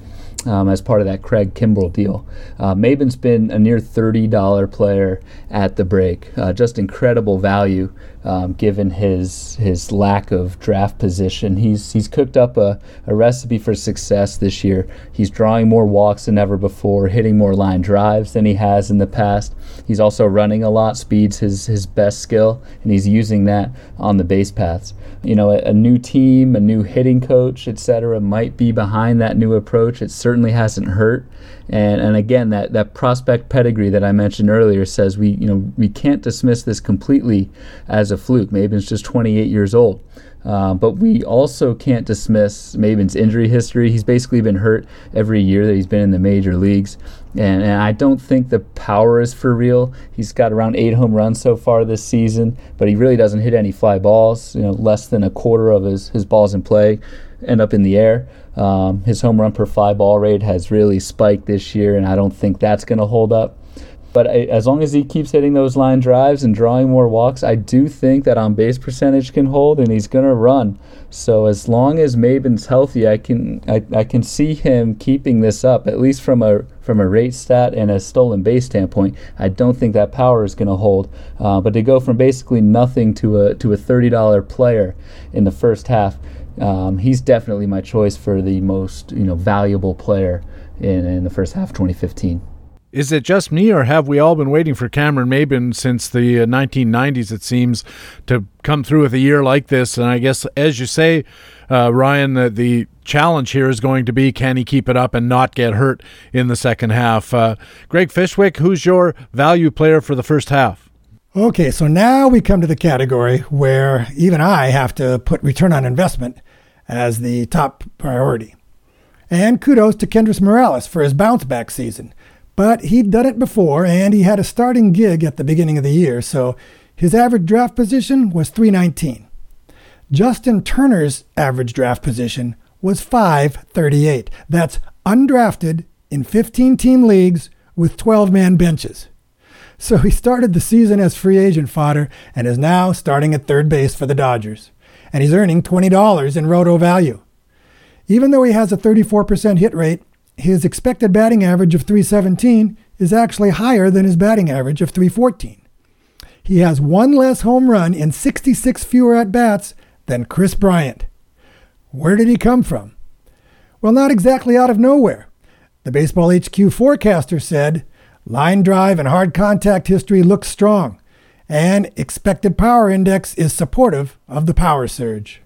um, as part of that Craig Kimbrel deal. Uh, Maybin's been a near $30 player at the break. Uh, just incredible value um, given his his lack of draft position. He's he's cooked up a, a recipe for success this year. He's drawing more walks than ever before, hitting more line drives than he has in the past. He's also running a lot. Speed's his his best skill, and he's using that on the base paths. You know, a, a new team, a new hitting coach, etc., might be behind that new approach. It certainly hasn't hurt. And and again, that, that prospect pedigree that I mentioned earlier says we you know we can't dismiss this completely as a fluke. Maybin's just 28 years old. Uh, but we also can't dismiss Maybin's injury history. He's basically been hurt every year that he's been in the major leagues. And, and, I don't think the power is for real. He's got around eight home runs so far this season, but he really doesn't hit any fly balls. You know, less than a quarter of his, his balls in play end up in the air. Um, his home run per fly ball rate has really spiked this year, and I don't think that's going to hold up. But I, as long as he keeps hitting those line drives and drawing more walks, I do think that on base percentage can hold, and he's going to run. So as long as Maybin's healthy, I can I, I can see him keeping this up at least from a from a rate stat and a stolen base standpoint. I don't think that power is going to hold. Uh, but to go from basically nothing to a to a thirty dollar player in the first half um, he's definitely my choice for the most you know valuable player in, in the first half of 2015. Is it just me, or have we all been waiting for Cameron Maybin since the 1990s? Uh, it seems to come through with a year like this, and I guess, as you say, uh, Ryan, the, the challenge here is going to be can he keep it up and not get hurt in the second half? Uh, Greg Fishwick, who's your value player for the first half? Okay, so now we come to the category where even I have to put return on investment as the top priority. And kudos to Kendrys Morales for his bounce back season. But he'd done it before and he had a starting gig at the beginning of the year, so his average draft position was 319. Justin Turner's average draft position was 538. That's undrafted in 15 team leagues with 12 man benches. So he started the season as free agent fodder and is now starting at third base for the Dodgers. And he's earning $20 in roto value. Even though he has a 34% hit rate, his expected batting average of 317 is actually higher than his batting average of 314. He has one less home run and 66 fewer at bats than Kris Bryant. Where did he come from? Well, not exactly out of nowhere. The Baseball HQ forecaster said Line drive and hard contact history looks strong, and expected power index is supportive of the power surge.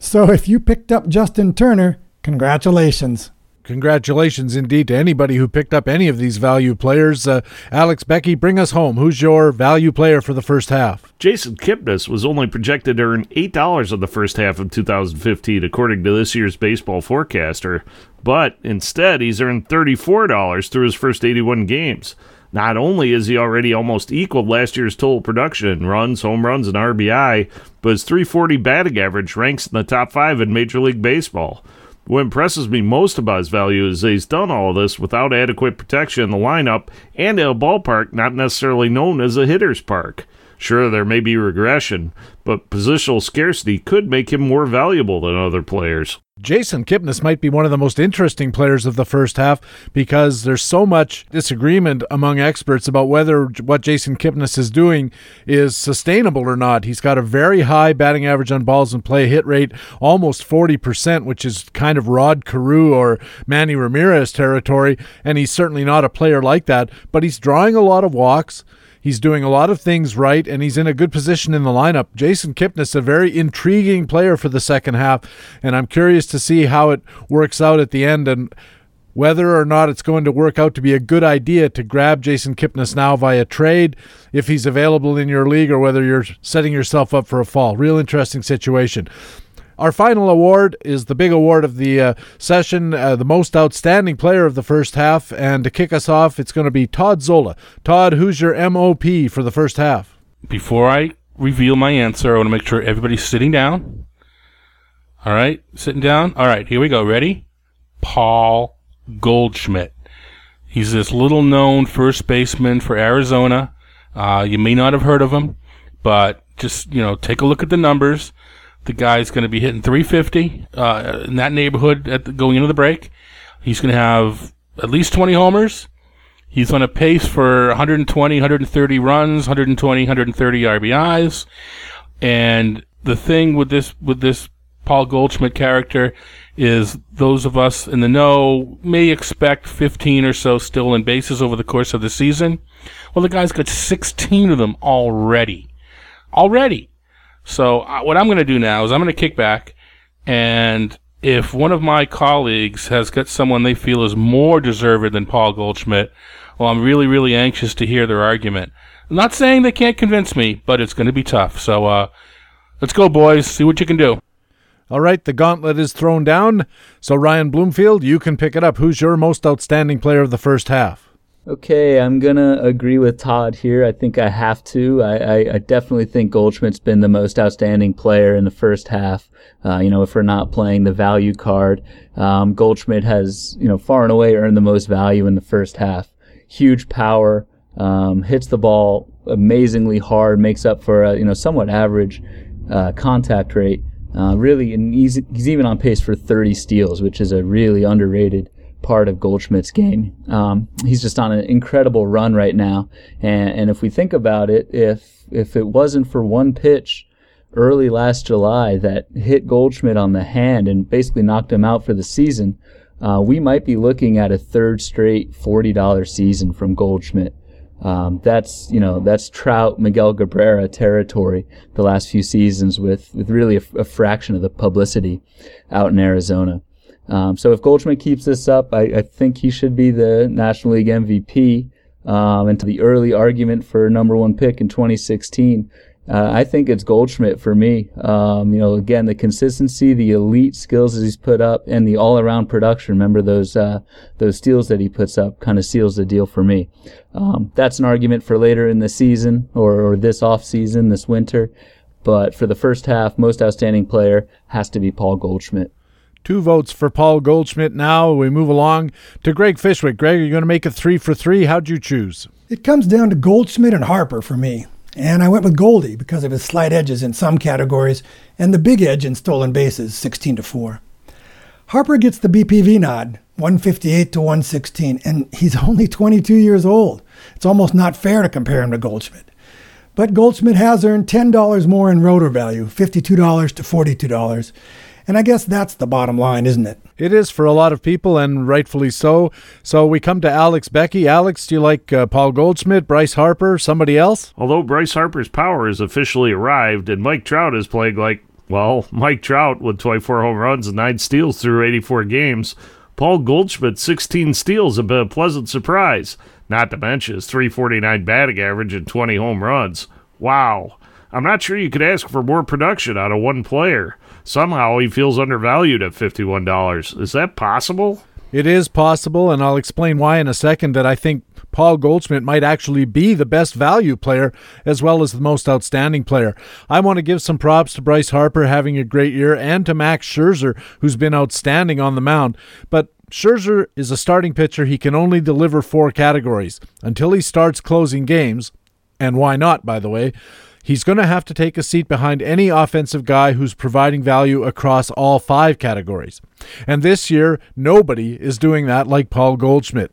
So if you picked up Justin Turner, congratulations. Congratulations indeed to anybody who picked up any of these value players. Uh, Alex Beckey, bring us home. Who's your value player for the first half? Jason Kipnis was only projected to earn $8 in the first half of 2015, according to this year's baseball forecaster but instead he's earned $34 through his first 81 games. Not only is he already almost equaled last year's total production in runs, home runs, and RBI, but his 340 batting average ranks in the top five in Major League Baseball. What impresses me most about his value is that he's done all of this without adequate protection in the lineup and at a ballpark not necessarily known as a hitter's park. Sure, there may be regression, but positional scarcity could make him more valuable than other players. Jason Kipnis might be one of the most interesting players of the first half because there's so much disagreement among experts about whether what Jason Kipnis is doing is sustainable or not. He's got a very high batting average on balls in play, hit rate almost 40%, which is kind of Rod Carew or Manny Ramirez territory, and he's certainly not a player like that, but he's drawing a lot of walks. He's doing a lot of things right, and he's in a good position in the lineup. Jason Kipnis, a very intriguing player for the second half, and I'm curious to see how it works out at the end and whether or not it's going to work out to be a good idea to grab Jason Kipnis now via trade if he's available in your league or whether you're setting yourself up for a fall. Real interesting situation. Our final award is the big award of the uh, session, uh, the most outstanding player of the first half. And to kick us off, it's going to be Todd Zola. Todd, who's your MOP for the first half? Before I reveal my answer, I want to make sure everybody's sitting down. All right, sitting down. All right, here we go. Ready? Paul Goldschmidt. He's this little known first baseman for Arizona. Uh, you may not have heard of him, but just, you know, take a look at the numbers. The guy's going to be hitting 350 uh, in that neighborhood at the, going into the break. He's going to have at least 20 homers. He's on a pace for 120, 130 runs, 120, 130 RBIs. And the thing with this with this Paul Goldschmidt character is those of us in the know may expect 15 or so stolen bases over the course of the season. Well, the guy's got 16 of them already. Already. So what I'm going to do now is I'm going to kick back, and if one of my colleagues has got someone they feel is more deserved than Paul Goldschmidt, well, I'm really, really anxious to hear their argument. I'm not saying they can't convince me, but it's going to be tough. So uh, let's go, boys. See what you can do. All right, the gauntlet is thrown down. So, Ryan Bloomfield, you can pick it up. Who's your most outstanding player of the first half? Okay, I'm gonna agree with Todd here. I think I have to. I, I, I definitely think Goldschmidt's been the most outstanding player in the first half. Uh, you know, if we're not playing the value card, um, Goldschmidt has you know far and away earned the most value in the first half. Huge power, um, hits the ball amazingly hard, makes up for a you know somewhat average uh, contact rate. Uh, really, and he's, he's even on pace for 30 steals, which is a really underrated part of Goldschmidt's game. Um, he's just on an incredible run right now, and, and if we think about it, if if it wasn't for one pitch early last July that hit Goldschmidt on the hand and basically knocked him out for the season, uh, we might be looking at a third straight forty dollar season from Goldschmidt. Um, that's you know that's Trout Miguel Cabrera territory the last few seasons with with really a, a fraction of the publicity out in Arizona. Um, so if Goldschmidt keeps this up, I, I, think he should be the National League MVP. Um, and to the early argument for number one pick in 2016, uh, I think it's Goldschmidt for me. Um, you know, again, the consistency, the elite skills that he's put up, and the all-around production. Remember those uh, those steals that he puts up, kind of seals the deal for me. Um, that's an argument for later in the season or, or this off season, this winter. But for the first half, most outstanding player has to be Paul Goldschmidt. Two votes for Paul Goldschmidt now. We move along to Greg Fishwick. Greg, are you going to make it three for three? How'd you choose? It comes down to Goldschmidt and Harper for me. And I went with Goldie because of his slight edges in some categories and the big edge in stolen bases, 16 to 4. Harper gets the BPV nod, 158 to 116, and he's only 22 years old. It's almost not fair to compare him to Goldschmidt. But Goldschmidt has earned $10 more in roto value, $52 to $42. And I guess that's the bottom line, isn't it? It is for a lot of people, and rightfully so. So we come to Alex Beckey. Alex, do you like uh, Paul Goldschmidt, Bryce Harper, somebody else? Although Bryce Harper's power has officially arrived, and Mike Trout is playing like, well, Mike Trout with 24 home runs and 9 steals through 84 games. Paul Goldschmidt, 16 steals, have been a pleasant surprise. Not to mention his 349 batting average and 20 home runs. Wow. I'm not sure you could ask for more production out of one player somehow he feels undervalued at $51. Is that possible? It is possible, and I'll explain why in a second that I think Paul Goldschmidt might actually be the best value player as well as the most outstanding player. I want to give some props to Bryce Harper having a great year and to Max Scherzer, who's been outstanding on the mound. But Scherzer is a starting pitcher. He can only deliver four categories. Until he starts closing games, and why not, by the way, he's going to have to take a seat behind any offensive guy who's providing value across all five categories. And this year, nobody is doing that like Paul Goldschmidt.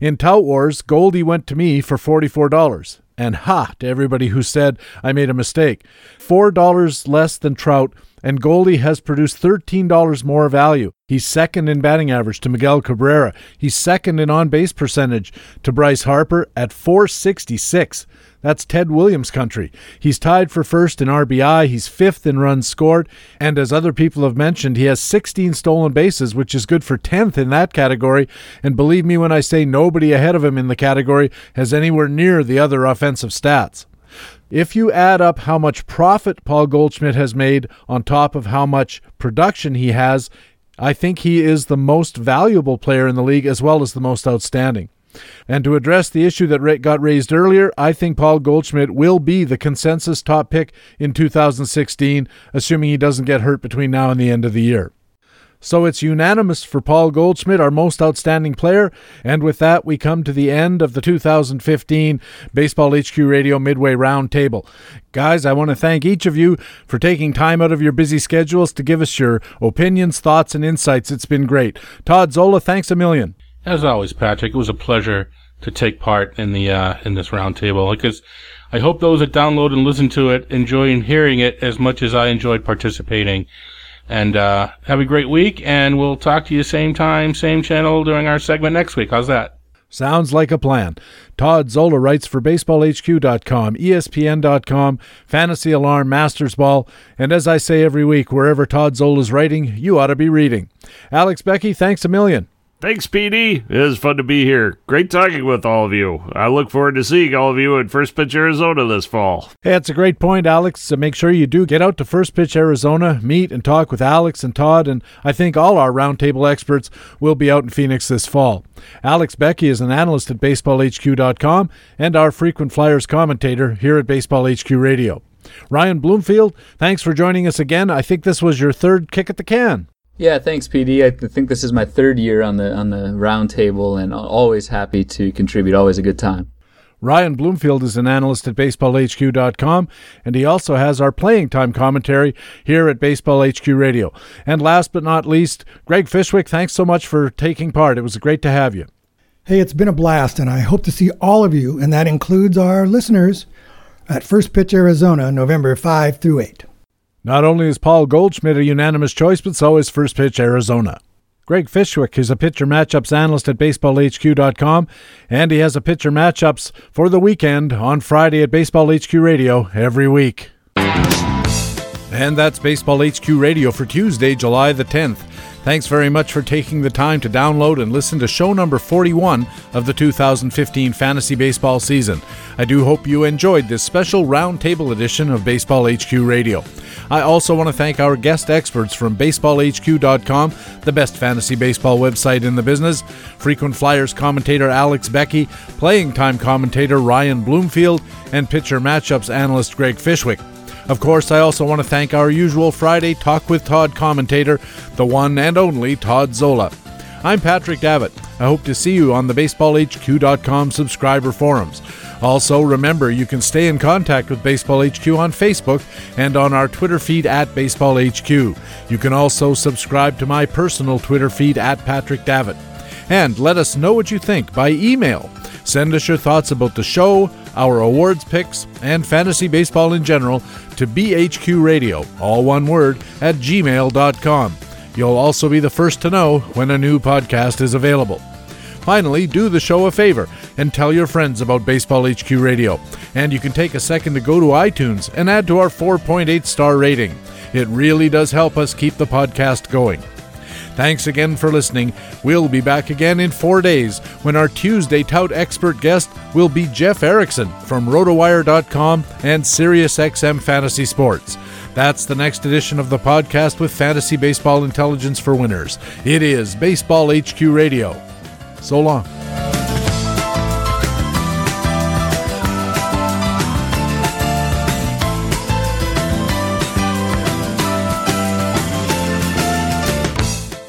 In Tout Wars, Goldie went to me for $44. And ha to everybody who said I made a mistake. $4 less than Trout, and Goldie has produced $13 more value. He's second in batting average to Miguel Cabrera. He's second in on base percentage to Bryce Harper at 466. That's Ted Williams country. He's tied for first in RBI, he's fifth in runs scored, and as other people have mentioned, he has 16 stolen bases, which is good for 10th in that category. And believe me when I say nobody ahead of him in the category has anywhere near the other offensive stats. If you add up how much profit Paul Goldschmidt has made on top of how much production he has, I think he is the most valuable player in the league as well as the most outstanding. And to address the issue that got raised earlier, I think Paul Goldschmidt will be the consensus top pick in 2016, assuming he doesn't get hurt between now and the end of the year. So it's unanimous for Paul Goldschmidt, our most outstanding player. And with that, we come to the end of the 2015 Baseball HQ Radio Midway Roundtable. Guys, I want to thank each of you for taking time out of your busy schedules to give us your opinions, thoughts, and insights. It's been great. Todd Zola, thanks a million. As always, Patrick, it was a pleasure to take part in the uh, in this roundtable because I hope those that download and listen to it enjoy hearing it as much as I enjoyed participating. And uh, have a great week, and we'll talk to you same time, same channel during our segment next week. How's that? Sounds like a plan. Todd Zola writes for BaseballHQ.com, ESPN.com, Fantasy Alarm, Masters Ball, and as I say every week, wherever Todd Zola's writing, you ought to be reading. Alex Beckey, thanks a million. Thanks, PD. It was fun to be here. Great talking with all of you. I look forward to seeing all of you at First Pitch Arizona this fall. Hey, that's a great point, Alex. So make sure you do get out to First Pitch Arizona, meet and talk with Alex and Todd, and I think all our roundtable experts will be out in Phoenix this fall. Alex Beckey is an analyst at BaseballHQ.com and our frequent Flyers commentator here at Baseball HQ Radio. Ryan Bloomfield, thanks for joining us again. I think this was your third kick at the can. Yeah, thanks, PD. I think this is my third year on the on the round table, and always happy to contribute. Always a good time. Ryan Bloomfield is an analyst at BaseballHQ.com, and he also has our playing time commentary here at Baseball HQ Radio. And last but not least, Greg Fishwick, thanks so much for taking part. It was great to have you. Hey, it's been a blast, and I hope to see all of you, and that includes our listeners, at First Pitch Arizona, November 5 through 8. Not only is Paul Goldschmidt a unanimous choice, but so is First Pitch Arizona. Greg Fishwick is a pitcher matchups analyst at baseballhq.com, and he has a pitcher matchups for the weekend on Friday at Baseball HQ Radio every week. And that's Baseball HQ Radio for Tuesday, July the 10th. Thanks very much for taking the time to download and listen to show number 41 of the 2015 fantasy baseball season. I do hope you enjoyed this special roundtable edition of Baseball HQ Radio. I also want to thank our guest experts from BaseballHQ.com, the best fantasy baseball website in the business, frequent Flyers commentator Alex Beckey, playing time commentator Ryan Bloomfield, and pitcher matchups analyst Greg Fishwick. Of course, I also want to thank our usual Friday Talk with Todd commentator, the one and only Todd Zola. I'm Patrick Davitt. I hope to see you on the BaseballHQ.com subscriber forums. Also, remember you can stay in contact with Baseball HQ on Facebook and on our Twitter feed at Baseball HQ. You can also subscribe to my personal Twitter feed at Patrick Davitt. And let us know what you think by email. Send us your thoughts about the show, our awards picks, and fantasy baseball in general to BHQ Radio, all one word, at gmail.com. You'll also be the first to know when a new podcast is available. Finally, do the show a favor and tell your friends about Baseball HQ Radio. And you can take a second to go to iTunes and add to our 4.8 star rating. It really does help us keep the podcast going. Thanks again for listening. We'll be back again in four days when our Tuesday tout expert guest will be Jeff Erickson from RotoWire.com and SiriusXM Fantasy Sports. That's the next edition of the podcast with fantasy baseball intelligence for winners. It is Baseball HQ Radio. So long.